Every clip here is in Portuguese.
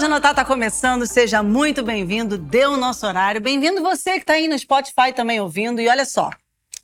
Pode Anotar está começando, seja muito bem-vindo, deu o nosso horário. Bem-vindo você que está aí no Spotify também ouvindo. E olha só,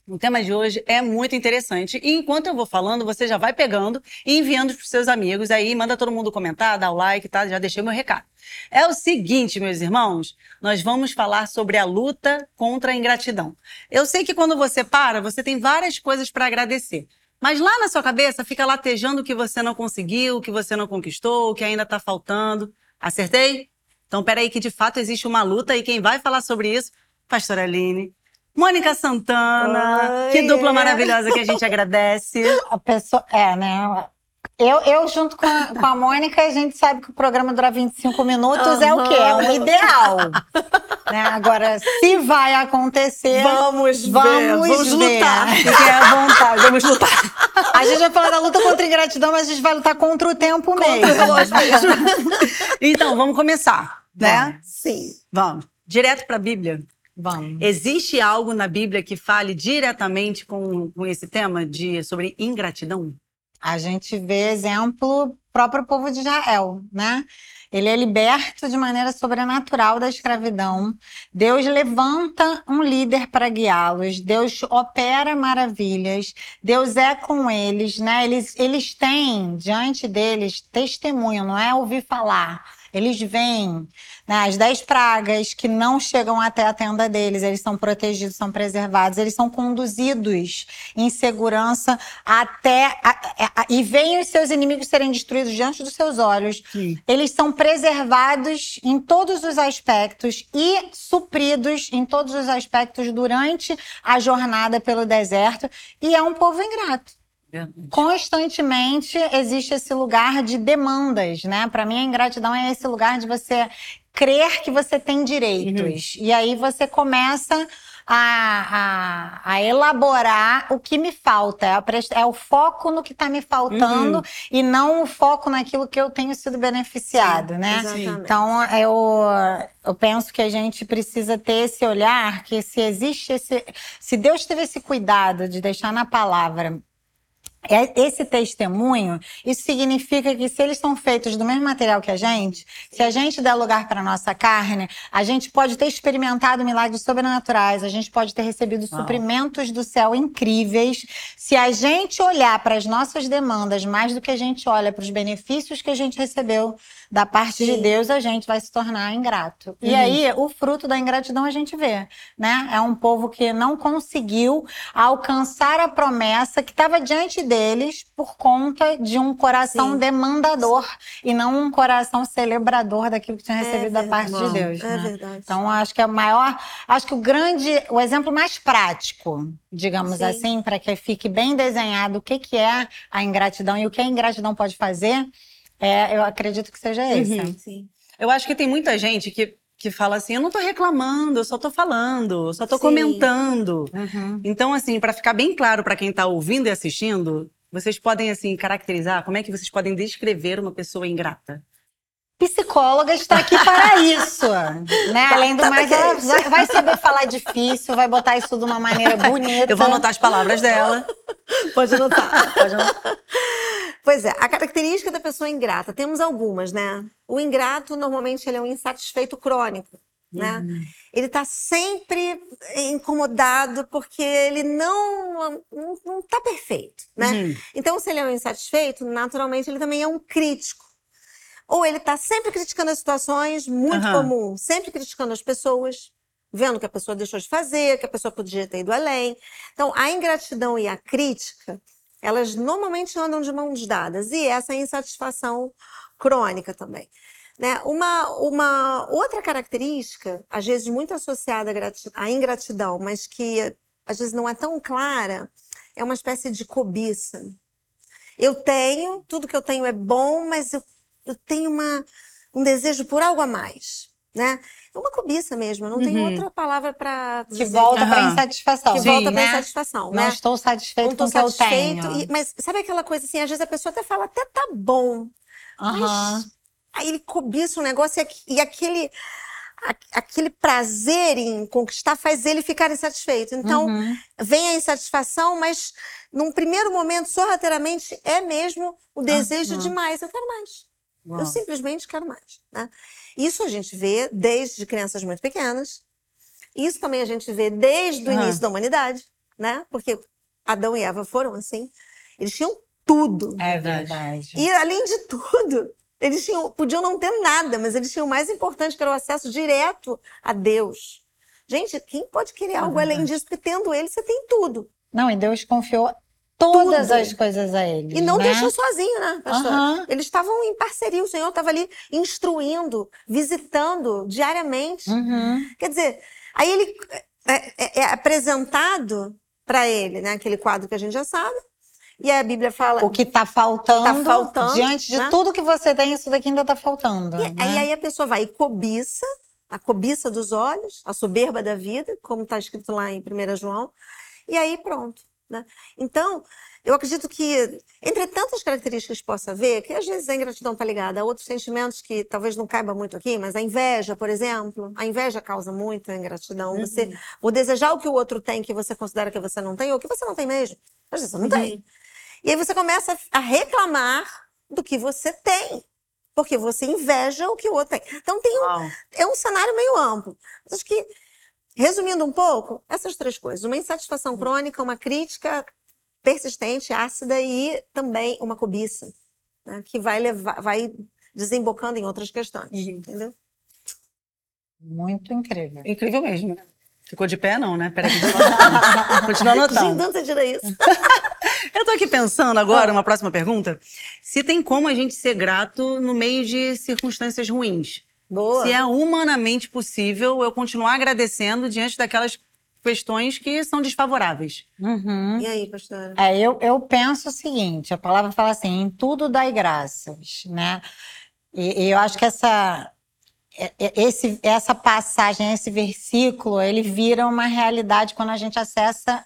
o tema de hoje é muito interessante. E enquanto eu vou falando, você já vai pegando e enviando para os seus amigos. Aí manda todo mundo comentar, dá o like, tá? Já deixei meu recado. É o seguinte, meus irmãos, nós vamos falar sobre a luta contra a ingratidão. Eu sei que quando você para, você tem várias coisas para agradecer. Mas lá na sua cabeça fica latejando o que você não conseguiu, o que você não conquistou, o que ainda está faltando. Acertei? Então, peraí que de fato existe uma luta e quem vai falar sobre isso, Pastora Aline, Mônica Santana, Oi. que dupla maravilhosa que a gente agradece. A pessoa, é, né? Eu, eu junto com a, com a Mônica, a gente sabe que o programa dura 25 minutos, uhum. é o quê? É um ideal. né? Agora, se vai acontecer. Vamos, vamos, ver, vamos ver. lutar. Fiquem à vontade, vamos lutar. A gente vai falar da luta contra a ingratidão, mas a gente vai lutar contra o tempo mesmo. então, vamos começar, né? Sim. Vamos. Direto para a Bíblia. Vamos. Existe algo na Bíblia que fale diretamente com, com esse tema de sobre ingratidão? A gente vê exemplo próprio povo de Israel, né? Ele é liberto de maneira sobrenatural da escravidão. Deus levanta um líder para guiá-los. Deus opera maravilhas. Deus é com eles, né? Eles, eles têm diante deles testemunho, não é ouvir falar. Eles veem né, as dez pragas que não chegam até a tenda deles, eles são protegidos, são preservados, eles são conduzidos em segurança até a, a, a, e veem os seus inimigos serem destruídos diante dos seus olhos. Sim. Eles são preservados em todos os aspectos e supridos em todos os aspectos durante a jornada pelo deserto e é um povo ingrato. Constantemente existe esse lugar de demandas, né? Para mim, a ingratidão é esse lugar de você crer que você tem direitos. Uhum. E aí você começa a, a, a, elaborar o que me falta. É, é o foco no que está me faltando uhum. e não o foco naquilo que eu tenho sido beneficiado, Sim, né? Exatamente. Então, eu, eu penso que a gente precisa ter esse olhar que se existe esse... Se Deus teve esse cuidado de deixar na palavra esse testemunho, isso significa que se eles são feitos do mesmo material que a gente, se a gente der lugar para nossa carne, a gente pode ter experimentado milagres sobrenaturais, a gente pode ter recebido Uau. suprimentos do céu incríveis. Se a gente olhar para as nossas demandas mais do que a gente olha para os benefícios que a gente recebeu da parte Sim. de Deus, a gente vai se tornar ingrato. Uhum. E aí, o fruto da ingratidão a gente vê, né? É um povo que não conseguiu alcançar a promessa que estava diante deles por conta de um coração Sim. demandador e não um coração celebrador daquilo que tinha é recebido é da parte de Deus. É né? verdade. Então, acho que é o maior, acho que o grande, o exemplo mais prático, digamos Sim. assim, para que fique bem desenhado o que, que é a ingratidão e o que a ingratidão pode fazer, é, eu acredito que seja esse. Uhum. Sim. Eu acho que tem muita gente que, que fala assim: eu não tô reclamando, eu só tô falando, eu só tô Sim. comentando. Uhum. Então, assim, para ficar bem claro para quem tá ouvindo e assistindo, vocês podem, assim, caracterizar, como é que vocês podem descrever uma pessoa ingrata? psicóloga está aqui para isso, né? Tá, Além do tá, mais, ela vai saber falar difícil, vai botar isso de uma maneira bonita. Eu vou anotar as palavras dela. Pode anotar, pode anotar. Pois é, a característica da pessoa ingrata, temos algumas, né? O ingrato, normalmente, ele é um insatisfeito crônico, né? Uhum. Ele está sempre incomodado porque ele não não está perfeito, né? Uhum. Então, se ele é um insatisfeito, naturalmente, ele também é um crítico. Ou ele está sempre criticando as situações, muito uhum. comum, sempre criticando as pessoas, vendo que a pessoa deixou de fazer, que a pessoa podia ter ido além. Então, a ingratidão e a crítica, elas normalmente andam de mãos dadas. E essa é insatisfação crônica também. Né? Uma, uma outra característica, às vezes muito associada à ingratidão, mas que às vezes não é tão clara, é uma espécie de cobiça. Eu tenho, tudo que eu tenho é bom, mas eu eu tenho uma, um desejo por algo a mais, né? É uma cobiça mesmo, não uhum. tem outra palavra para que volta uhum. para insatisfação. Que Sim, volta né? para insatisfação, Não né? estou satisfeito não com o que eu tenho. E, mas sabe aquela coisa assim, às vezes a pessoa até fala, até tá bom, uhum. mas aí ele cobiça um negócio e, e aquele aquele prazer em conquistar faz ele ficar insatisfeito. Então, uhum. vem a insatisfação, mas num primeiro momento, sorrateiramente, é mesmo o desejo uhum. de mais. Eu quero mais. Eu simplesmente quero mais. Né? Isso a gente vê desde crianças muito pequenas. Isso também a gente vê desde o uhum. início da humanidade, né? Porque Adão e Eva foram assim. Eles tinham tudo. É verdade. E além de tudo, eles tinham, podiam não ter nada, mas eles tinham o mais importante, que era o acesso direto a Deus. Gente, quem pode querer é algo além disso? Porque tendo ele, você tem tudo. Não, e Deus confiou todas Tudo. as coisas a ele. E não né? deixou sozinho, né, pastor? Uhum. Eles estavam em parceria, o Senhor estava ali instruindo, visitando diariamente. Uhum. Quer dizer, aí ele é, é, é apresentado para ele, né, aquele quadro que a gente já sabe. E a Bíblia fala. O que está faltando, tá faltando. Diante de né? tudo que você tem, isso daqui ainda está faltando. E, né? aí a pessoa vai e cobiça, a cobiça dos olhos, a soberba da vida, como está escrito lá em 1 João. E aí pronto. Né? Então, eu acredito que, entre tantas características que possa haver, que às vezes a ingratidão está ligada a outros sentimentos que talvez não caiba muito aqui, mas a inveja, por exemplo, a inveja causa muita ingratidão. Uhum. Você, o desejar o que o outro tem que você considera que você não tem, ou que você não tem mesmo. Às vezes você não uhum. tem. E aí você começa a reclamar do que você tem. Porque você inveja o que o outro tem. Então tem um, é um cenário meio amplo. Acho que Resumindo um pouco, essas três coisas: uma insatisfação uhum. crônica, uma crítica persistente, ácida e também uma cobiça, né, que vai levar, vai desembocando em outras questões, uhum. entendeu? Muito incrível. Incrível mesmo. Ficou de pé, não, né? Peraí, continua anotando. Continua tira isso. Eu tô aqui pensando agora, uma próxima pergunta. Se tem como a gente ser grato no meio de circunstâncias ruins. Boa. Se é humanamente possível eu continuar agradecendo diante daquelas questões que são desfavoráveis. Uhum. E aí, pastora? É, eu, eu penso o seguinte: a palavra fala assim, em tudo dai graças, né? E, e eu acho que essa, é, é, esse, essa passagem, esse versículo, ele vira uma realidade quando a gente acessa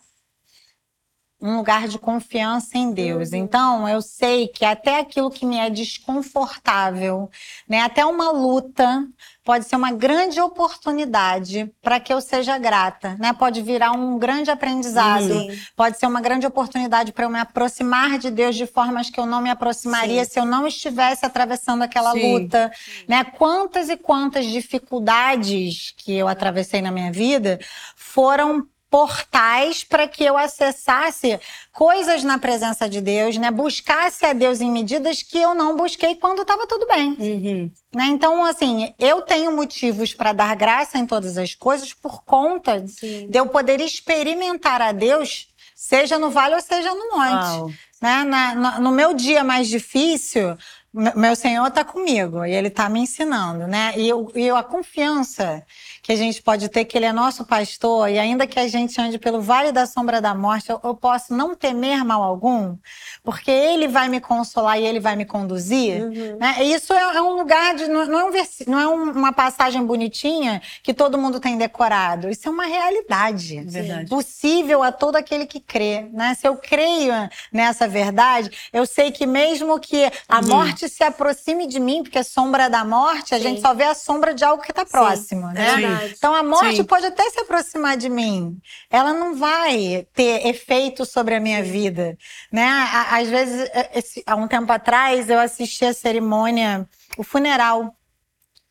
um lugar de confiança em Deus. Uhum. Então, eu sei que até aquilo que me é desconfortável, né, até uma luta, pode ser uma grande oportunidade para que eu seja grata, né? Pode virar um grande aprendizado, uhum. pode ser uma grande oportunidade para eu me aproximar de Deus de formas que eu não me aproximaria Sim. se eu não estivesse atravessando aquela Sim. luta, né? Quantas e quantas dificuldades que eu atravessei na minha vida foram portais para que eu acessasse coisas na presença de Deus, né? Buscasse a Deus em medidas que eu não busquei quando estava tudo bem. Uhum. Né? Então, assim, eu tenho motivos para dar graça em todas as coisas por conta Sim. de eu poder experimentar a Deus, seja no vale ou seja no monte. Né? Na, no meu dia mais difícil, meu Senhor está comigo e Ele está me ensinando, né? E, eu, e a confiança que a gente pode ter que Ele é nosso pastor e ainda que a gente ande pelo vale da sombra da morte, eu, eu posso não temer mal algum, porque Ele vai me consolar e Ele vai me conduzir, uhum. né? Isso é, é, um lugar de não, não é, um não é uma passagem bonitinha que todo mundo tem decorado. Isso é uma realidade verdade. possível a todo aquele que crê, né? Se eu creio nessa verdade, eu sei que mesmo que a morte se aproxime de mim, porque a sombra da morte, a Sim. gente só vê a sombra de algo que está próximo, né? Então a morte Sim. pode até se aproximar de mim. Ela não vai ter efeito sobre a minha vida, né? Às vezes, é, há um tempo atrás, eu assisti a cerimônia, o funeral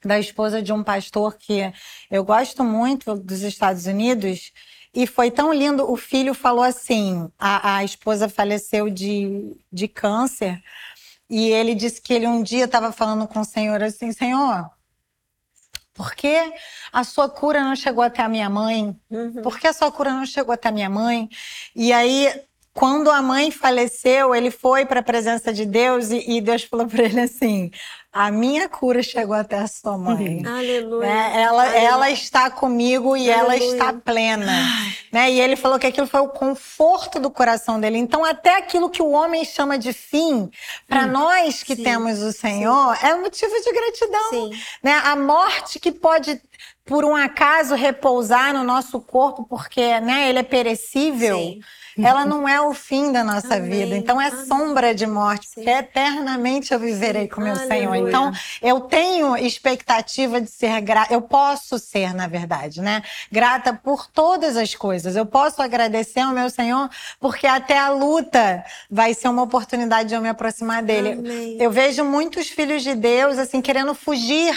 da esposa de um pastor que eu gosto muito dos Estados Unidos. E foi tão lindo. O filho falou assim: a, a esposa faleceu de, de câncer. E ele disse que ele um dia estava falando com o Senhor assim: Senhor, por que a sua cura não chegou até a minha mãe? Uhum. Por que a sua cura não chegou até a minha mãe? E aí, quando a mãe faleceu, ele foi para a presença de Deus e, e Deus falou para ele assim: a minha cura chegou até a sua mãe. Aleluia. Né? Ela, Aleluia. ela está comigo e Aleluia. ela está plena. Né? E ele falou que aquilo foi o conforto do coração dele. Então, até aquilo que o homem chama de fim, para hum. nós que Sim. temos o Senhor, Sim. é um motivo de gratidão. Sim. Né? A morte que pode por um acaso repousar no nosso corpo, porque né, ele é perecível. Sim. Ela não é o fim da nossa Amém. vida. Então é Amém. sombra de morte, Sim. porque eternamente eu viverei com meu Senhor. Aleluia. Então eu tenho expectativa de ser grata. Eu posso ser, na verdade, né? Grata por todas as coisas. Eu posso agradecer ao meu Senhor, porque até a luta vai ser uma oportunidade de eu me aproximar dele. Amém. Eu vejo muitos filhos de Deus assim querendo fugir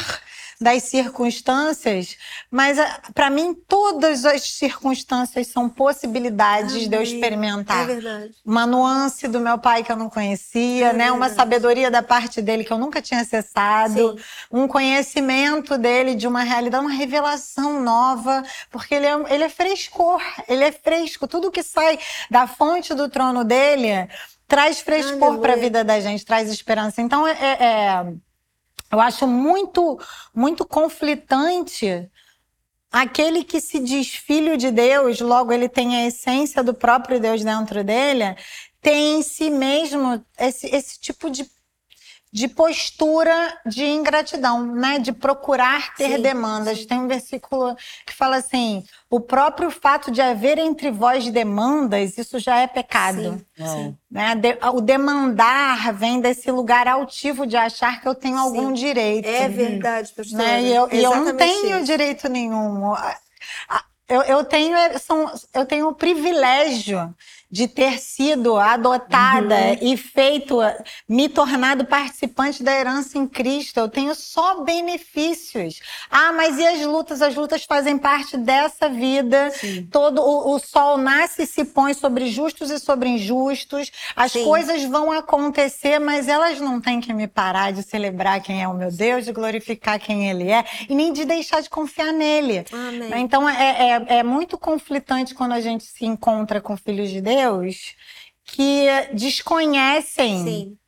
das circunstâncias, mas para mim todas as circunstâncias são possibilidades de eu experimentar É verdade. uma nuance do meu pai que eu não conhecia, É né? Uma verdade. sabedoria da parte dele que eu nunca tinha acessado, Sim. um conhecimento dele de uma realidade, uma revelação nova, porque ele é, ele é frescor, ele é fresco. Tudo que sai da fonte do trono dele traz frescor para a vida da gente, traz esperança. Então, é- é- é, eu acho muito, muito conflitante aquele que se diz filho de Deus, logo ele tem a essência do próprio Deus dentro dele, tem em si mesmo esse, esse tipo de, de postura de ingratidão, né? De procurar ter Sim, demandas. Tem um versículo que fala assim: o próprio fato de haver entre vós demandas, isso já é pecado. Sim, sim. Né? De- o demandar vem desse lugar altivo de achar que eu tenho algum direito. É verdade, pastora. Né? E, eu, e eu não tenho isso. direito nenhum. Eu, eu tenho, são, eu tenho o privilégio de ter sido adotada Uhum. e feito, me tornado participante da herança em Cristo. Eu tenho só benefícios. Ah, mas e as lutas? As lutas fazem parte dessa vida. Sim. Todo o, o sol nasce e se põe sobre justos e sobre injustos. As Sim. coisas vão acontecer, mas elas não têm que me parar de celebrar quem é o meu Deus, de glorificar quem Ele é e nem de deixar de confiar nele. Amém. Então é, é, é muito conflitante quando a gente se encontra com filhos de Deus que desconhecem Sim.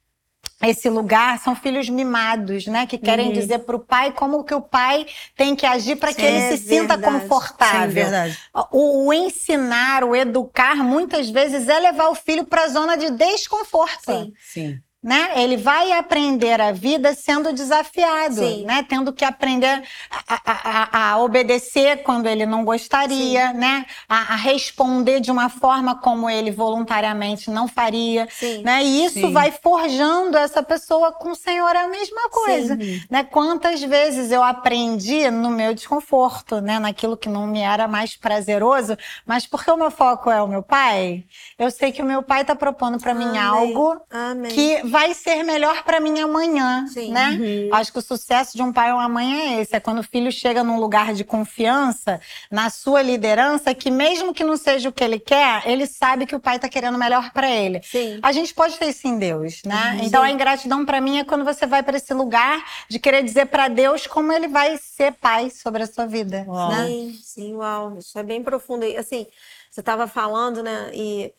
esse lugar, são filhos mimados, né? Que querem Uhum. dizer para o pai como que o pai tem que agir para que Sim, ele é se sinta verdade. confortável. Sim, verdade. O, o ensinar, o educar, muitas vezes é levar o filho para a zona de desconforto. Sim. Sim. Né? Ele vai aprender a vida sendo desafiado, Sim. né? Tendo que aprender a, a- a- obedecer quando ele não gostaria, né? A, a responder de uma forma como ele voluntariamente não faria, Sim. né? E isso Sim. vai forjando essa pessoa com o Senhor é a mesma coisa, né? Quantas vezes eu aprendi no meu desconforto, né? Naquilo que não me era mais prazeroso, mas porque o meu foco é o meu pai, eu sei que o meu pai está propondo para mim algo Amém. que vai ser melhor para mim amanhã, Sim. né? Uhum. Acho que o sucesso de um pai ou uma mãe é esse, é quando o filho chega num lugar de confiança na sua liderança, que mesmo que não seja o que ele quer, ele sabe que o pai tá querendo o melhor para ele. Sim. A gente pode ter isso em Deus, né? Uhum. Então a ingratidão para mim é quando você vai para esse lugar de querer dizer para Deus como ele vai ser pai sobre a sua vida, Uau. né? Sim, sim, uau, isso é bem profundo. E assim, você estava falando, né? E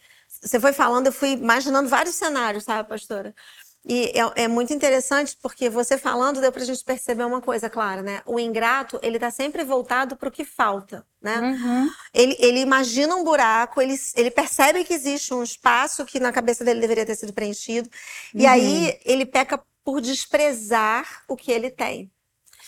você foi falando, eu fui imaginando vários cenários, sabe, pastora? E é, é muito interessante porque você falando deu pra gente perceber uma coisa clara, né? O ingrato, ele tá sempre voltado para o que falta, né? Uhum. Ele, ele imagina um buraco, ele, ele percebe que existe um espaço que na cabeça dele deveria ter sido preenchido, e aí ele peca por desprezar o que ele tem.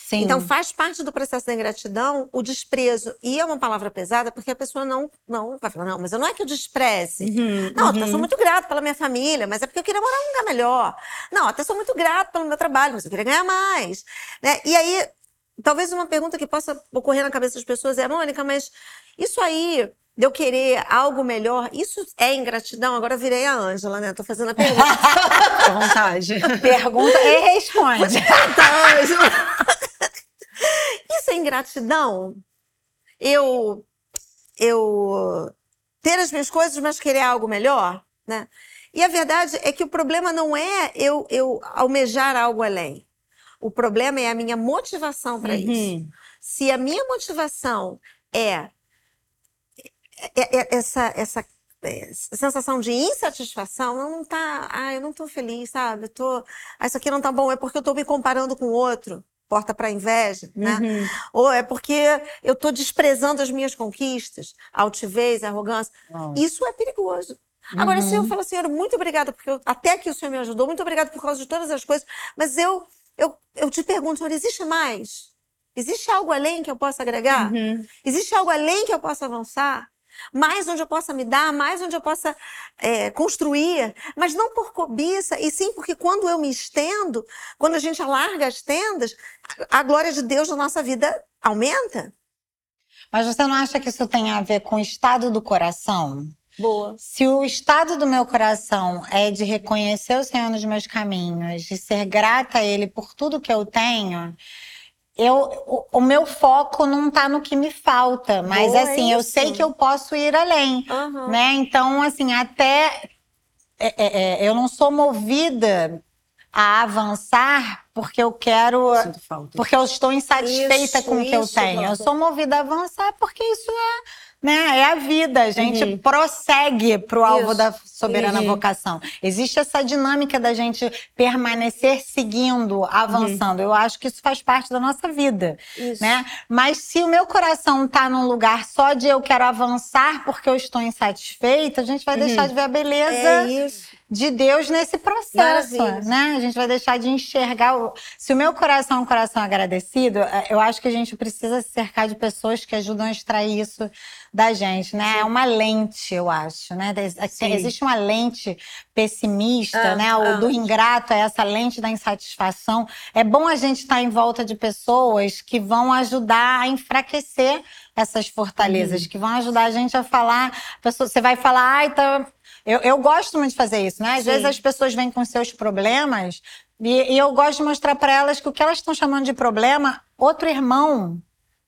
Sim. Então faz parte do processo da ingratidão o desprezo. E é uma palavra pesada porque a pessoa não, não vai falar, não, mas eu não é que eu despreze. Uhum, Não, uhum. sou muito grato pela minha família, mas é porque eu queria morar num lugar melhor. Não, até sou muito grato pelo meu trabalho, mas eu queria ganhar mais. Né? E aí, talvez uma pergunta que possa ocorrer na cabeça das pessoas é, Mônica, mas isso aí de eu querer algo melhor, isso é ingratidão? Agora eu virei a Ângela, né? Tô fazendo a pergunta. À vontade. Pergunta e responde. Tá, Ângela. Isso é ingratidão? Eu, eu ter as minhas coisas, mas querer algo melhor, né? E a verdade é que o problema não é eu, eu almejar algo além. O problema é a minha motivação para isso. Uhum. Se a minha motivação é, é- é essa, essa é, sensação de insatisfação, não tá, ah, eu não tô feliz, sabe? Eu tô, ah, isso aqui não tá bom, é porque eu tô me comparando com o outro, porta para inveja, né? Uhum. Ou é porque eu tô desprezando as minhas conquistas, altivez, arrogância. Isso é perigoso. Agora, se eu Uhum. falo, Senhor, muito obrigada, porque eu- até que o Senhor me ajudou, muito obrigada por causa de todas as coisas, mas eu, eu, eu te pergunto, Senhor, existe mais? Existe algo além que eu possa agregar? Uhum. Existe algo além que eu possa avançar? Mais onde eu possa me dar, mais onde eu possa é, construir, mas não por cobiça, e sim porque quando eu me estendo, quando a gente alarga as tendas, a glória de Deus na nossa vida aumenta. Mas você não acha que isso tem a ver com o estado do coração? Boa. Se o estado do meu coração é de reconhecer o Senhor nos meus caminhos, de ser grata a Ele por tudo que eu tenho, eu, o, o meu foco não está no que me falta, mas Boa, assim, eu isso. sei que eu posso ir além, Aham. né? Então, assim, até é, é, é, eu não sou movida a avançar porque eu quero Sinto falta. porque eu estou insatisfeita Isso, com o que eu isso, tenho. Eu sou movida a avançar porque isso é, né, é a vida. A gente Uhum. prossegue para o alvo da soberana uhum. vocação. Existe essa dinâmica da gente permanecer seguindo, avançando. Eu acho que isso faz parte da nossa vida, Isso. né? Mas se o meu coração está num lugar só de eu quero avançar porque eu estou insatisfeita, a gente vai Uhum. deixar de ver a beleza É isso. De Deus nesse processo, né? A gente vai deixar de enxergar. o- Se o meu coração é um coração agradecido, eh, eu acho que a gente precisa se cercar de pessoas que ajudam a extrair isso da gente, né? É uma lente, eu acho, né? Des- Sim. Existe uma lente pessimista, Ah, né? O ah. do ingrato é essa lente da insatisfação. É bom a gente estar em volta de pessoas que vão ajudar a enfraquecer essas fortalezas, Uhum. que vão ajudar a gente a falar. a pessoa- Você vai falar, ai, tá. Eu, eu gosto muito de fazer isso, né? Às Sim. vezes as pessoas vêm com seus problemas e, e eu gosto de mostrar para elas que o que elas estão chamando de problema, outro irmão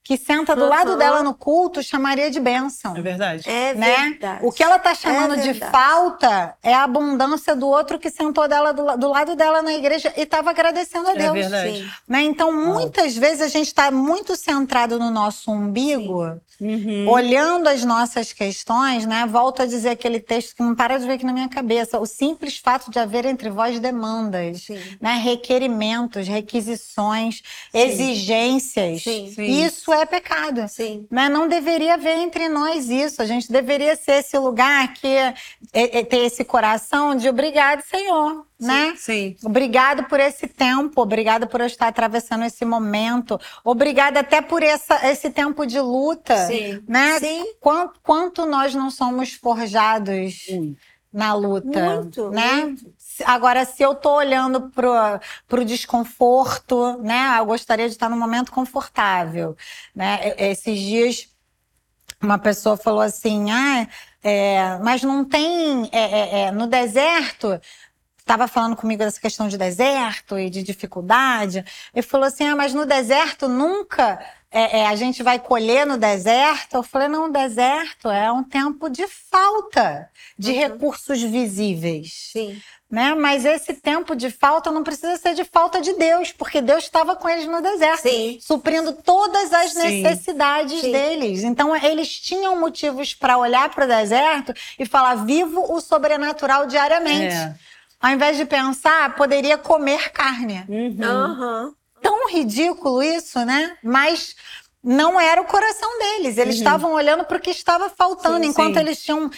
que senta do lado Aham. dela no culto chamaria de bênção. É verdade. É Né? verdade. O que ela tá chamando de verdade. falta é a abundância do outro que sentou dela do, do lado dela na igreja e estava agradecendo a É Deus. verdade. Sim. Né? Então, muitas vezes a gente está muito centrado no nosso umbigo, Uhum. olhando as nossas questões, né? Volto a dizer aquele texto que não para de ver aqui na minha cabeça. O simples fato de haver entre vós demandas, Sim. né? requerimentos, requisições, exigências. Sim. Sim. Isso é pecado. Sim. Mas não deveria haver entre nós isso. A gente deveria ser esse lugar que é, é, ter esse coração de obrigado, Senhor, né? Sim. Obrigado por esse tempo, obrigado por eu estar atravessando esse momento, obrigado até por essa, esse tempo de luta, Sim. né? Sim. Quanto, quanto nós não somos forjados Muito. na luta, Muito, né? muito. Agora, se eu tô olhando pro, pro desconforto, né? Eu gostaria de estar num momento confortável, né? Esses dias, uma pessoa falou assim, ah, é, mas não tem, é, é, é, no deserto, estava falando comigo dessa questão de deserto e de dificuldade, e falou assim, ah, mas no deserto nunca é, é, a gente vai colher no deserto. Eu falei, não, o deserto é um tempo de falta de Uhum. recursos visíveis Sim. né? Mas esse tempo de falta não precisa ser de falta de Deus, porque Deus estava com eles no deserto, Sim. suprindo todas as Sim. necessidades Sim. deles. Então eles tinham motivos para olhar para o deserto e falar: vivo o sobrenatural diariamente. É. Ao invés de pensar, poderia comer carne. Uhum. Aham. Tão ridículo isso, né? Mas não era o coração deles. Eles estavam olhando para o que estava faltando, Uhum. Sim, enquanto sim. eles tinham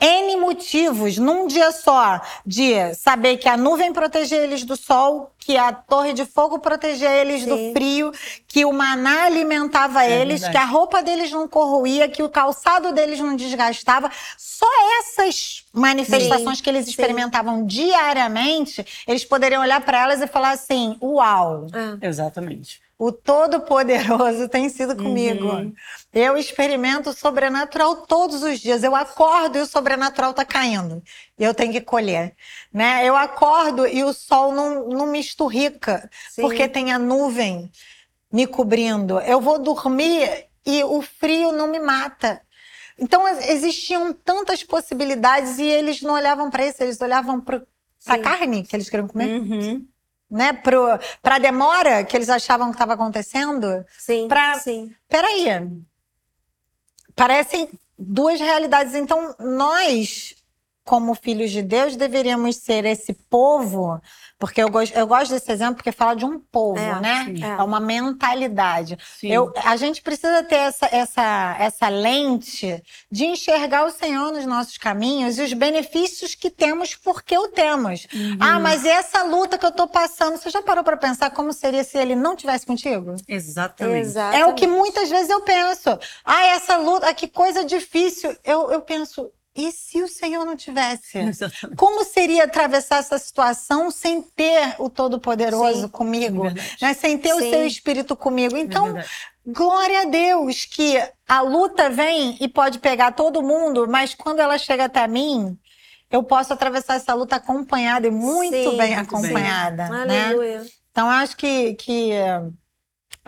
N motivos num dia só de saber que a nuvem protegia eles do sol, que a torre de fogo protegia eles Sim. do frio, que o maná alimentava É eles, verdade. que a roupa deles não corroía, que o calçado deles não desgastava. Só essas manifestações que eles sim. experimentavam diariamente, eles poderiam olhar para elas e falar assim: "Uau, É. Exatamente. O Todo-Poderoso tem sido comigo. Uhum. Eu experimento o sobrenatural todos os dias. Eu acordo e o sobrenatural tá caindo. E eu tenho que colher. Né? Eu acordo e o sol não, não me esturrica, Sim. porque tem a nuvem me cobrindo. Eu vou dormir e o frio não me mata. Então ex- existiam tantas possibilidades e eles não olhavam para isso, eles olhavam para a carne que eles queriam comer Uhum. Né, para a demora que eles achavam que estava acontecendo. Sim. Pra- Sim. Peraí, parecem duas realidades. Então, nós como filhos de Deus, deveríamos ser esse povo, porque eu gosto, eu gosto desse exemplo porque fala de um povo, É, né? sim. É uma mentalidade. Sim. Eu, a gente precisa ter essa, essa, essa lente de enxergar o Senhor nos nossos caminhos e os benefícios que temos porque o temos. Uhum. Ah, mas essa luta que eu tô passando, você já parou para pensar como seria se ele não tivesse contigo? Exatamente. Exato. É o que muitas vezes eu penso. Ah, essa luta, que coisa difícil. Eu, eu penso, e se o Senhor não tivesse? Exatamente. Como seria atravessar essa situação sem ter o Todo-Poderoso Sim. comigo? Né? Sem ter o Sim. seu Espírito comigo. É Então, verdade. glória a Deus que a luta vem e pode pegar todo mundo, mas quando ela chega até mim, eu posso atravessar essa luta acompanhada e muito Sim, bem muito bem. acompanhada. Né? Aleluia. Então, acho que, que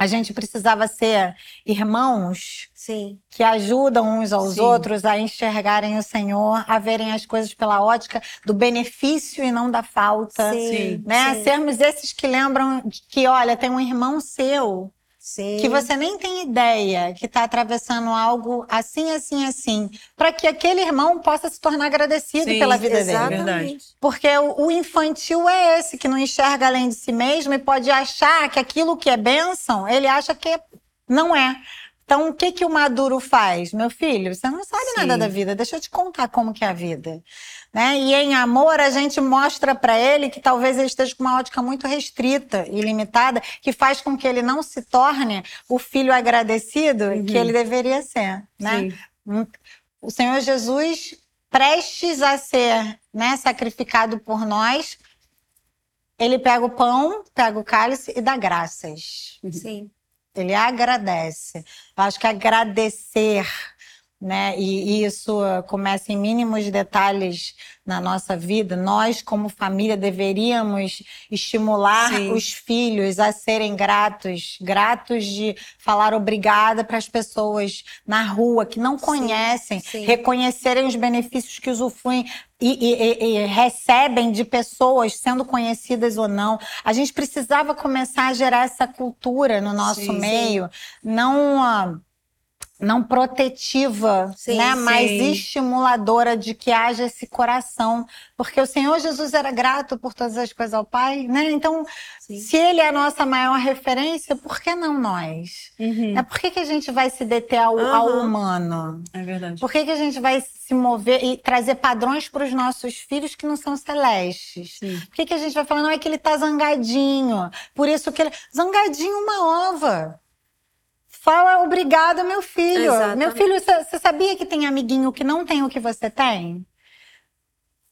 a gente precisava ser irmãos Sim. que ajudam uns aos Sim. outros a enxergarem o Senhor, a verem as coisas pela ótica do benefício e não da falta. Sim. Né? Sim. Sermos esses que lembram que, olha, tem um irmão seu Sim. que você nem tem ideia que está atravessando algo assim, assim, assim, para que aquele irmão possa se tornar agradecido Sim, pela vida dele. Exatamente. Verdade. Porque o, o infantil é esse que não enxerga além de si mesmo e pode achar que aquilo que é bênção, ele acha que não é. Então, o que que o maduro faz? Meu filho, você não sabe Sim. nada da vida, deixa eu te contar como que é a vida. Né? E em amor, a gente mostra para ele que talvez ele esteja com uma ótica muito restrita e limitada, que faz com que ele não se torne o filho agradecido que ele deveria ser. Né? Sim. o Senhor Jesus prestes a ser né, sacrificado por nós, ele pega o pão, pega o cálice e dá graças. Sim. Ele agradece. Eu acho que agradecer, né? E, e isso começa em mínimos detalhes na nossa vida. Nós, como família, deveríamos estimular Sim. os filhos a serem gratos, gratos de falar obrigada para as pessoas na rua que não conhecem, sim. reconhecerem os benefícios que usufruem e, e- e- recebem de pessoas, sendo conhecidas ou não. A gente precisava começar a gerar essa cultura no nosso Sim, sim. meio, não ah, não protetiva, Sim, né, sim. mas estimuladora de que haja esse coração, porque o Senhor Jesus era grato por todas as coisas ao Pai, né? Então, Sim. se Ele é a nossa maior referência, por que não nós? Uhum. Né? Por que, que a gente vai se deter ao, ao Aham. humano? É verdade. Por que, que a gente vai se mover e trazer padrões para os nossos filhos que não são celestes? Sim. Por que, que a gente vai falar, não, é que ele tá zangadinho, por isso que ele. Zangadinho, uma ova. Fala obrigado, meu filho. Exatamente. Meu filho, você sabia que tem amiguinho que não tem o que você tem?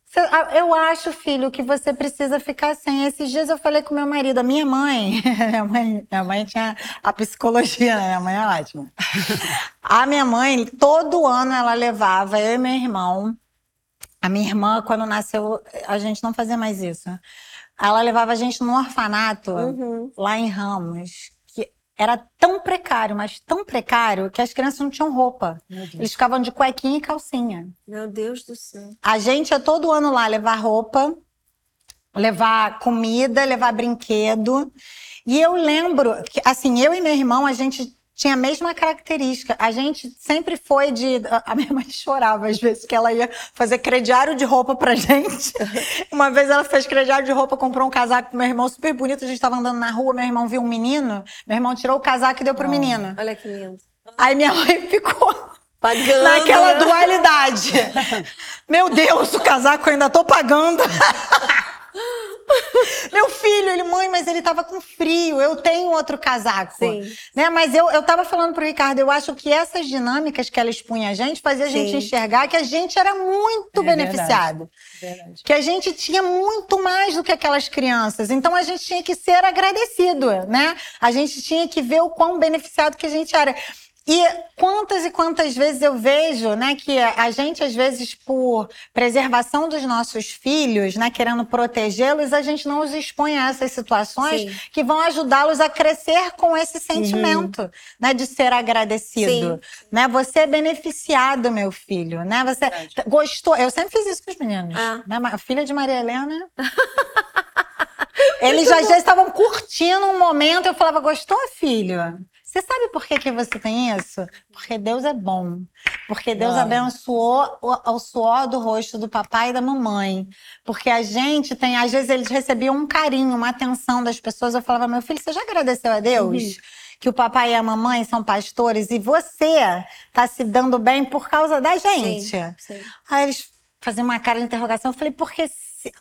Cê- Eu acho, filho, que você precisa ficar sem. Esses dias eu falei com meu marido, a minha mãe, minha mãe, minha mãe tinha a psicologia, né? Minha mãe é ótima. A minha mãe, todo ano ela levava eu e meu irmão. A minha irmã, quando nasceu, a gente não fazia mais isso. Ela levava a gente num orfanato Uhum. lá em Ramos, era tão precário, mas tão precário, que as crianças não tinham roupa. Eles ficavam de cuequinha e calcinha. Meu Deus do céu. A gente ia todo ano lá levar roupa, levar comida, levar brinquedo. E eu lembro que, assim, eu e meu irmão, a gente tinha a mesma característica. A gente sempre foi de. A minha mãe chorava às vezes que ela ia fazer crediário de roupa pra gente. Uma vez ela fez crediário de roupa, comprou um casaco pro meu irmão super bonito. A gente tava andando na rua, meu irmão viu um menino, meu irmão tirou o casaco e deu pro menino. Olha que lindo. Aí minha mãe ficou. Pagando. Naquela dualidade. Meu Deus, o casaco eu ainda tô pagando. Meu filho, ele, mãe, mas ele tava com frio, eu tenho outro casaco. Sim. Né? Mas eu, eu tava falando pro Ricardo, eu acho que essas dinâmicas que ela expunha a gente, fazia a gente Sim. enxergar que a gente era muito É beneficiado. Verdade. Que a gente tinha muito mais do que aquelas crianças. Então a gente tinha que ser agradecido, né? A gente tinha que ver o quão beneficiado que a gente era. E quantas e quantas vezes eu vejo, né, que a gente, às vezes, por preservação dos nossos filhos, né, querendo protegê-los, a gente não os expõe a essas situações Sim. que vão ajudá-los a crescer com esse sentimento, né, de ser agradecido. Né? Você é beneficiado, meu filho, né? Você Verdade. gostou. Eu sempre fiz isso com os meninos. Ah. Né? A filha de Maria Helena. Eles já, já estavam curtindo um momento. Eu falava, gostou, filho? Você sabe por que, que você tem isso? Porque Deus é bom. Porque Deus Uau. abençoou o, o suor do rosto do papai e da mamãe. Porque a gente tem, às vezes eles recebiam um carinho, uma atenção das pessoas. Eu falava, meu filho, você já agradeceu a Deus? Uhum. Que o papai e a mamãe são pastores e você tá se dando bem por causa da gente. Sim, sim. Aí eles faziam uma cara de interrogação. Eu falei, porque,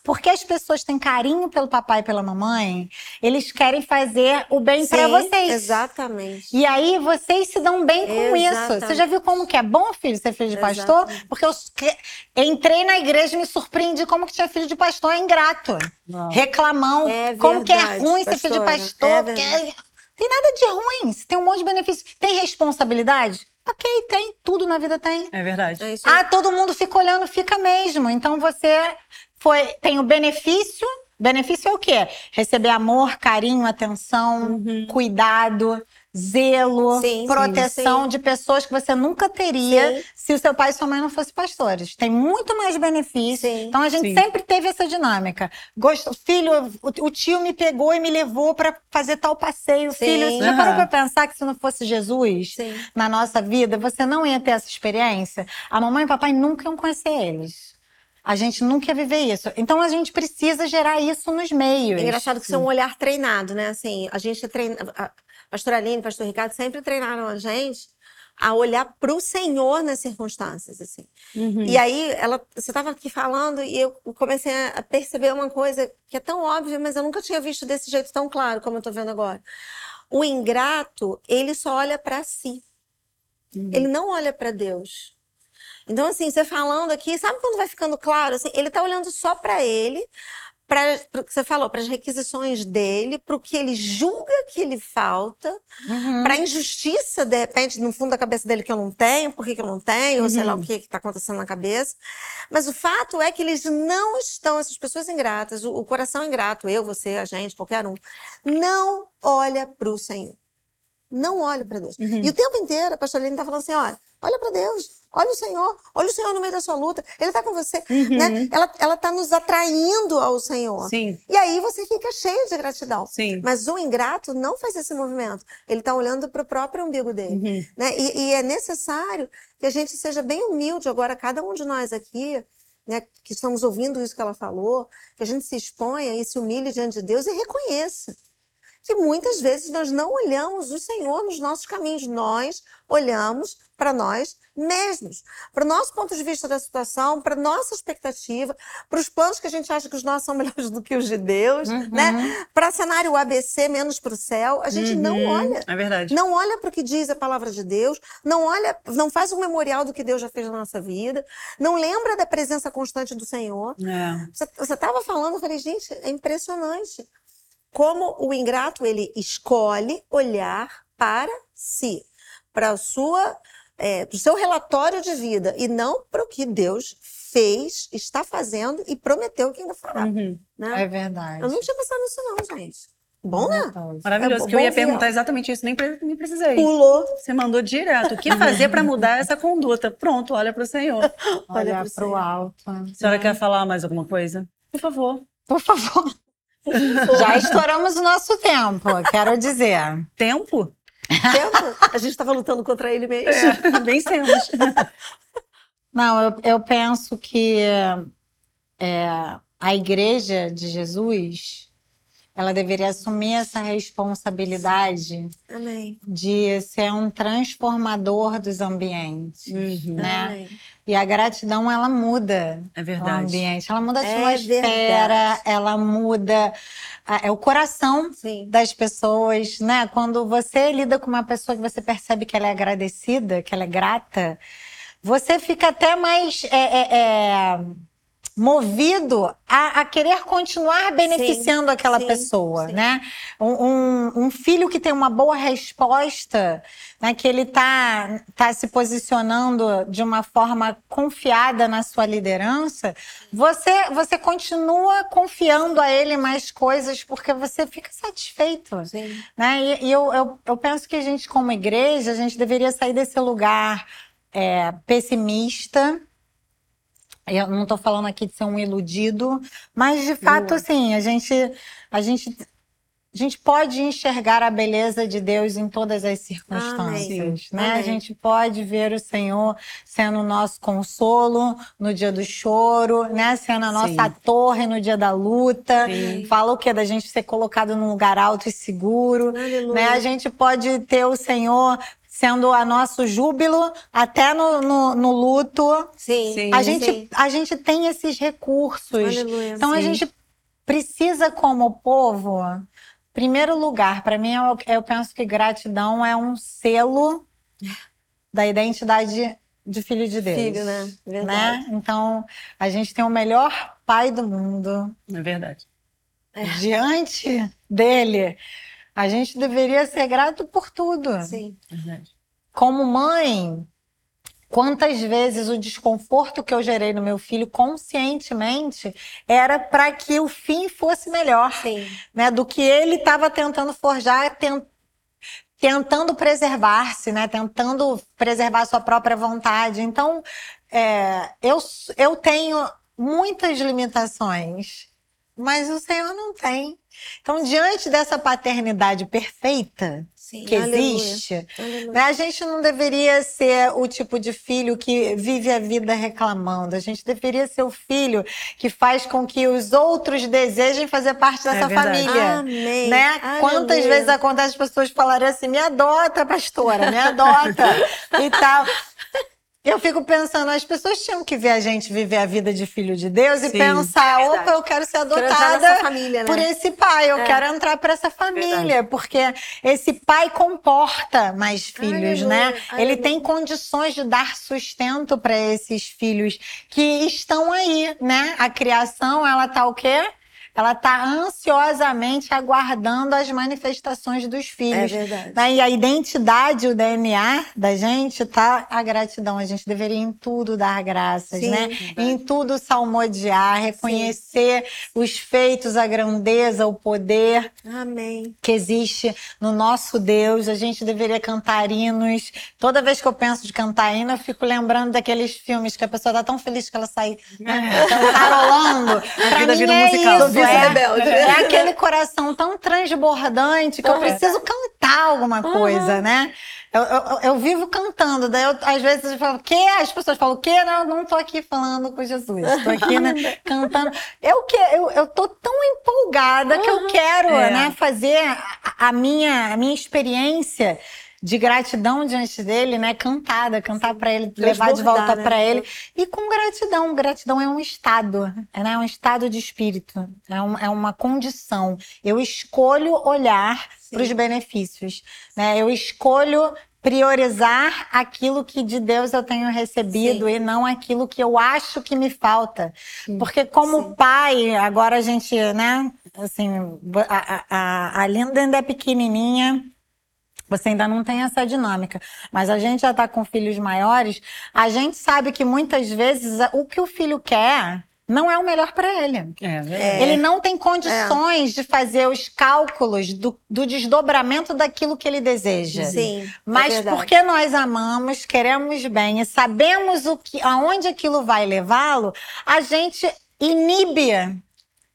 porque as pessoas têm carinho pelo papai e pela mamãe, eles querem fazer o bem pra Sim, vocês. Exatamente. E aí vocês se dão bem com isso. Exatamente. Você já viu como que é bom, filho, ser filho de pastor? Exatamente. Porque eu entrei na igreja e me surpreendi como que tinha filho de pastor ingrato. Não. Reclamão. É como que é verdade, ruim ser filho de pastora. pastor. É porque verdade. Tem nada de ruim. Você tem um monte de benefícios. Tem responsabilidade? Ok, tem. Tudo na vida tem. É verdade. É isso. Ah, todo mundo fica olhando, fica mesmo. Então você foi, tem o benefício. Benefício é o quê? Receber amor, carinho, atenção, cuidado, zelo, Sim, proteção sim. de pessoas que você nunca teria Sim. se o seu pai e sua mãe não fossem pastores. Tem muito mais benefício. Sim. Então a gente Sim. sempre teve essa dinâmica. Gosto, filho, o, o tio me pegou e me levou para fazer tal passeio. Sim. Filho, você já Aham. parou para pensar que se não fosse Jesus, Sim. na nossa vida, você não ia ter essa experiência. A mamãe e o papai nunca iam conhecer eles. A gente nunca ia viver isso. Então a gente precisa gerar isso nos meios. É engraçado que isso é um olhar treinado, né? Assim, a gente treina. A pastor Aline, pastor Ricardo sempre treinaram a gente a olhar para o Senhor nas circunstâncias, assim. Uhum. E aí, ela, você estava aqui falando e eu comecei a perceber uma coisa que é tão óbvia, mas eu nunca tinha visto desse jeito tão claro como eu estou vendo agora. O ingrato, ele só olha para si. Uhum. Ele não olha para Deus. Então, assim, você falando aqui, sabe quando vai ficando claro? Assim, ele está olhando só para ele, para você falou, para as requisições dele, para o que ele julga que ele falta, Uhum. para a injustiça, de repente, no fundo da cabeça dele que eu não tenho, por que, que eu não tenho, ou sei lá o que está acontecendo na cabeça. Mas o fato é que eles não estão, essas pessoas ingratas, o, o coração ingrato, eu, você, a gente, qualquer um, não olha para o Senhor. Não olha para Deus. E o tempo inteiro a pastora está falando assim: olha, olha para Deus, olha o Senhor, olha o Senhor no meio da sua luta, Ele está com você. Né? Ela está nos atraindo ao Senhor. Sim, E aí você fica cheio de gratidão. sim. Mas o ingrato não faz esse movimento. Ele está olhando para o próprio umbigo dele. Uhum. Né? E, e é necessário que a gente seja bem humilde agora, cada um de nós aqui, né, que estamos ouvindo isso que ela falou, que a gente se exponha e se humilhe diante de Deus e reconheça que muitas vezes nós não olhamos o Senhor nos nossos caminhos, nós olhamos para nós mesmos, para o nosso ponto de vista da situação, para nossa expectativa, para os planos que a gente acha que os nossos são melhores do que os de Deus, Uhum. né? Para cenário ABC menos para o céu, a gente não Uhum. olha. É verdade. Não olha para o que diz a palavra de Deus, não olha, não faz um memorial do que Deus já fez na nossa vida, não lembra da presença constante do Senhor. É. Você estava falando, eu falei, gente, é impressionante como o ingrato ele escolhe olhar para si, para a sua, é, para o seu relatório de vida e não para o que Deus fez, está fazendo e prometeu que ainda fará. Uhum. Né? É verdade. Eu não tinha pensado nisso não, gente. Bom, né? Maravilhoso. É que eu ia perguntar exatamente isso, nem, nem precisei. Pulou. Você mandou direto. O que fazer para mudar essa conduta? Pronto, olha para o Senhor. Olha para o alto. A senhora quer falar mais alguma coisa? Por favor. Por favor. Já estouramos o nosso tempo, quero dizer. Tempo? Tempo? A gente estava lutando contra ele mesmo. É, vencemos. Não, eu, eu penso que é, a igreja de Jesus, ela deveria assumir essa responsabilidade Amém. de ser um transformador dos ambientes, Uhum. né? Amém. E a gratidão, ela muda É o verdade. ambiente, ela muda a É atmosfera, verdade. ela muda a- é o coração Sim. das pessoas, né? Quando você lida com uma pessoa que você percebe que ela é agradecida, que ela é grata, você fica até mais é, é, é, movido a, a querer continuar beneficiando aquela sim, pessoa, sim. né? Um, um- filho que tem uma boa resposta, né? Que ele tá, tá se posicionando de uma forma confiada na sua liderança, você, você continua confiando a ele mais coisas porque você fica satisfeito. Sim. Né? E, e eu, eu, eu penso que a gente, como igreja, a gente deveria sair desse lugar é, pessimista. Eu não estou falando aqui de ser um iludido, mas de fato, assim, a gente, a gente a gente pode enxergar a beleza de Deus em todas as circunstâncias, Amém. né? Amém. A gente pode ver o Senhor sendo o nosso consolo no dia do choro, né? Sendo a nossa Sim. torre no dia da luta. Sim. Fala o quê? Da gente ser colocado num lugar alto e seguro, Aleluia. né? A gente pode ter o Senhor sendo a nosso júbilo até no, no, no luto. Sim. Sim. A gente, Sim. a gente tem esses recursos. Aleluia. Então a Sim. gente precisa, como povo, primeiro lugar, para mim, eu, eu penso que gratidão é um selo da identidade de filho de Deus. Filho, né? Verdade. Né? Então, a gente tem o melhor pai do mundo. É verdade. Diante dele, a gente deveria ser grato por tudo. Sim. verdade. Como mãe, quantas vezes o desconforto que eu gerei no meu filho conscientemente era para que o fim fosse melhor, Sim. né? Do que ele estava tentando forjar, ten- tentando preservar-se, né? Tentando preservar a sua própria vontade. Então, é, eu, eu tenho muitas limitações, mas o Senhor não tem. Então, diante dessa paternidade perfeita Sim. que Aleluia. existe, Aleluia. né? A gente não deveria ser o tipo de filho que vive a vida reclamando. A gente deveria ser o filho que faz com que os outros desejem fazer parte dessa verdade. família. Amém. Né? Aleluia. Quantas vezes acontece as pessoas falarem assim, me adota, pastora, me adota e tal. Eu fico pensando, as pessoas tinham que ver a gente viver a vida de filho de Deus e Sim, pensar, é opa, eu quero ser Quero adotada nessa família, né? por esse pai, eu É. quero entrar para essa família, porque esse pai comporta mais filhos, Aleluia, né? Ele aleluia. tem condições de dar sustento para esses filhos que estão aí, né? A criação, ela tá o quê? Ela tá ansiosamente aguardando as manifestações dos É filhos. verdade. Né? E a identidade, o DNA da gente tá a gratidão. A gente deveria em tudo dar graças, Sim, né? verdade. Em tudo salmodiar, reconhecer os feitos, a grandeza, o poder Amém. que existe no nosso Deus. A gente deveria cantar hinos. Toda vez que eu penso de cantar hino, eu fico lembrando daqueles filmes que a pessoa tá tão feliz que ela sai né, cantarolando. Pra vida um é musical. isso. É, rebelde. é aquele coração tão transbordante que eu Uhum. preciso cantar alguma coisa, né? Eu, eu- eu vivo cantando, daí eu, às vezes eu falo, que? As pessoas falam, que? Não, não tô aqui falando com Jesus, tô aqui né, cantando. Eu, que, eu, eu tô tão empolgada que eu quero É. né, fazer a, a minha, a minha experiência de gratidão diante dele, né, cantada, cantar para ele, levar de volta né? para ele. E com gratidão, gratidão é um estado, é né, um estado de espírito, é, um- é uma condição. Eu escolho olhar Sim. para os benefícios, né? Eu escolho priorizar aquilo que de Deus eu tenho recebido e não aquilo que eu acho que me falta. Porque como Sim. pai, agora a gente, né, assim, a, a, a Linda ainda é pequenininha, você ainda não tem essa dinâmica. Mas a gente já está com filhos maiores, a gente sabe que muitas vezes o que o filho quer não é o melhor para ele. É verdade. É. Ele não tem condições de fazer os cálculos do, do desdobramento daquilo que ele deseja. Sim. é Mas verdade. porque nós amamos, queremos bem e sabemos o que, aonde aquilo vai levá-lo, a gente inibe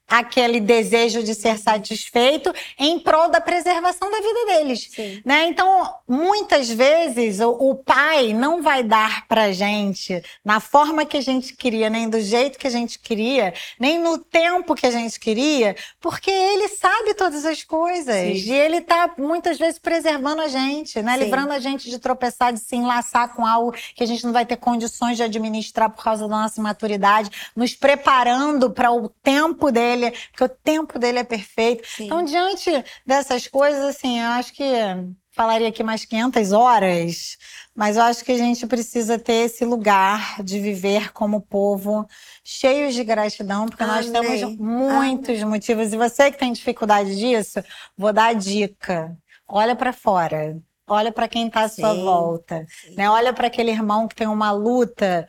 aquele desejo de ser satisfeito em prol da preservação da vida deles. Sim. Né? Então, muitas vezes, o, o pai não vai dar pra gente na forma que a gente queria, nem do jeito que a gente queria, nem no tempo que a gente queria, porque ele sabe todas as coisas. Sim. E ele tá, muitas vezes, preservando a gente, né? Sim. Livrando a gente de tropeçar, de se enlaçar com algo que a gente não vai ter condições de administrar por causa da nossa maturidade, nos preparando para o tempo dele, porque o tempo dele é perfeito. Sim. Então, diante dessas coisas, assim, eu acho que falaria aqui mais 500 horas, mas eu acho que a gente precisa ter esse lugar de viver como povo cheios de gratidão, porque nós temos muitos motivos. E você que tem dificuldade disso, vou dar a dica. Olha para fora. Olha para quem está à sua volta. Né? Olha para aquele irmão que tem uma luta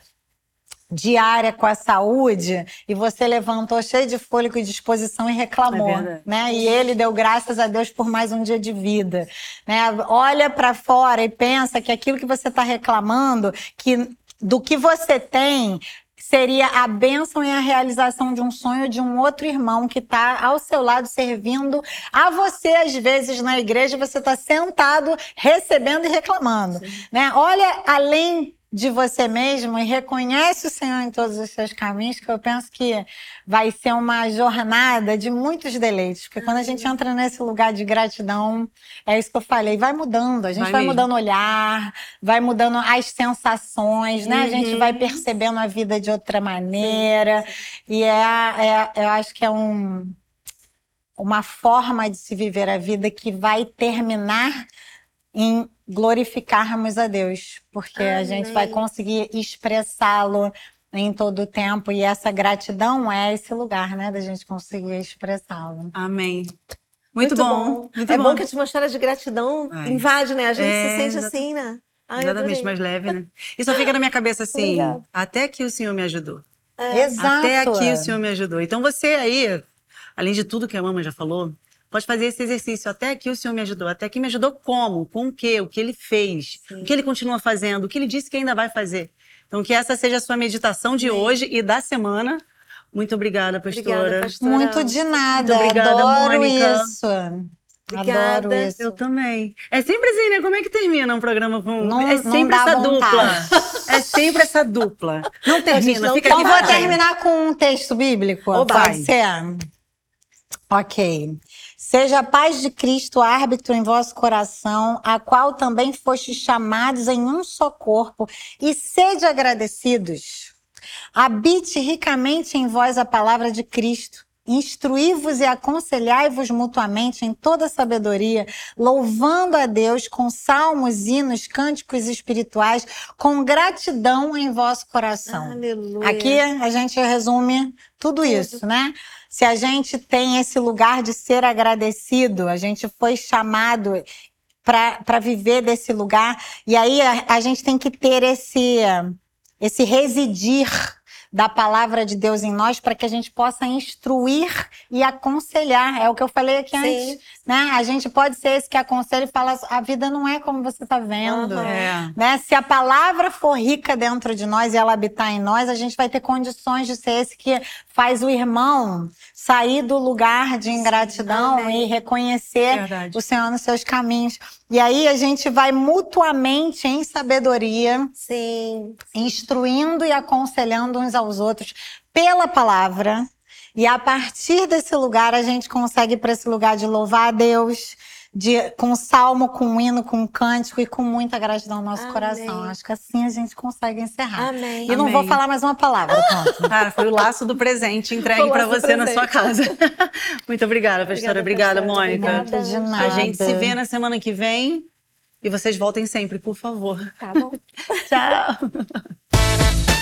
diária com a saúde e você levantou cheio de fôlego e disposição e reclamou, É né? E ele deu graças a Deus por mais um dia de vida, né? Olha para fora e pensa que aquilo que você está reclamando, que do que você tem seria a bênção e a realização de um sonho de um outro irmão que está ao seu lado servindo a você, às vezes, na igreja, você está sentado, recebendo e reclamando. Né? Olha além de você mesmo e reconhece o Senhor em todos os seus caminhos, que eu penso que vai ser uma jornada de muitos deleites. Porque quando a gente entra nesse lugar de gratidão, é isso que eu falei, vai mudando. A gente vai, vai mudando o olhar, vai mudando as sensações, né? Uhum. A gente uhum. vai percebendo a vida de outra maneira. E é, é eu acho que é um, uma forma de se viver a vida que vai terminar em glorificarmos a Deus, porque Amém. a gente vai conseguir expressá-lo em todo o tempo e essa gratidão é esse lugar, né, da gente conseguir expressá-lo. Amém. Muito, Muito bom. bom. Muito é bom. bom que a atmosfera de gratidão Ai. invade, né? A gente é, se sente exatamente. assim, né? Ai, exatamente, mais leve, né? E só fica na minha cabeça assim, Obrigada. até que o Senhor me ajudou. É. Exato. Até aqui o Senhor me ajudou. Então você aí, além de tudo que a mamãe já falou, pode fazer esse exercício. Até aqui o Senhor me ajudou. Até aqui me ajudou como? Com o quê? O que ele fez? Sim. O que ele continua fazendo? O que ele disse que ainda vai fazer? Então, que essa seja a sua meditação de Sim. hoje e da semana. Muito obrigada, pastora. Obrigada, pastora. Muito de nada. Muito obrigada, Adoro Mônica. isso. Obrigada. Adoro isso. Eu também. É sempre assim, né? Como é que termina um programa com. Não, é sempre essa vontade. dupla. É sempre essa dupla. Não termina, não fica Então vou terminar com um texto bíblico. Oba. Pode ser? Ok. Seja a paz de Cristo árbitro em vosso coração, a qual também fostes chamados em um só corpo, e sede agradecidos. Habite ricamente em vós a palavra de Cristo. Instruí-vos e aconselhai-vos mutuamente em toda sabedoria, louvando a Deus com salmos, hinos, cânticos espirituais, com gratidão em vosso coração. Aleluia. Aqui a gente resume tudo isso, né? se a gente tem esse lugar de ser agradecido, a gente foi chamado para viver desse lugar, e aí a, a gente tem que ter esse, esse residir da palavra de Deus em nós para que a gente possa instruir e aconselhar. É o que eu falei aqui Sim. antes. Né? A gente pode ser esse que aconselha e fala: a vida não é como você está vendo. Uhum. É. Né? Se a palavra for rica dentro de nós e ela habitar em nós, a gente vai ter condições de ser esse que faz o irmão sair do lugar de ingratidão Sim, e reconhecer Verdade. o Senhor nos seus caminhos. E aí a gente vai mutuamente em sabedoria, Sim. instruindo e aconselhando uns aos outros pela palavra. E a partir desse lugar a gente consegue ir para esse lugar de louvar a Deus, de, com salmo, com hino, com cântico e com muita gratidão no nosso Amém. coração. Acho que assim a gente consegue encerrar. Amém. E não Amém. vou falar mais uma palavra. Pronto. Cara, foi o laço do presente entregue para você presente. na sua casa. Muito obrigada, pastora. Obrigada, obrigada Mônica. Obrigada de nada. A gente se vê na semana que vem. E vocês voltem sempre, por favor. Tá bom. Tchau.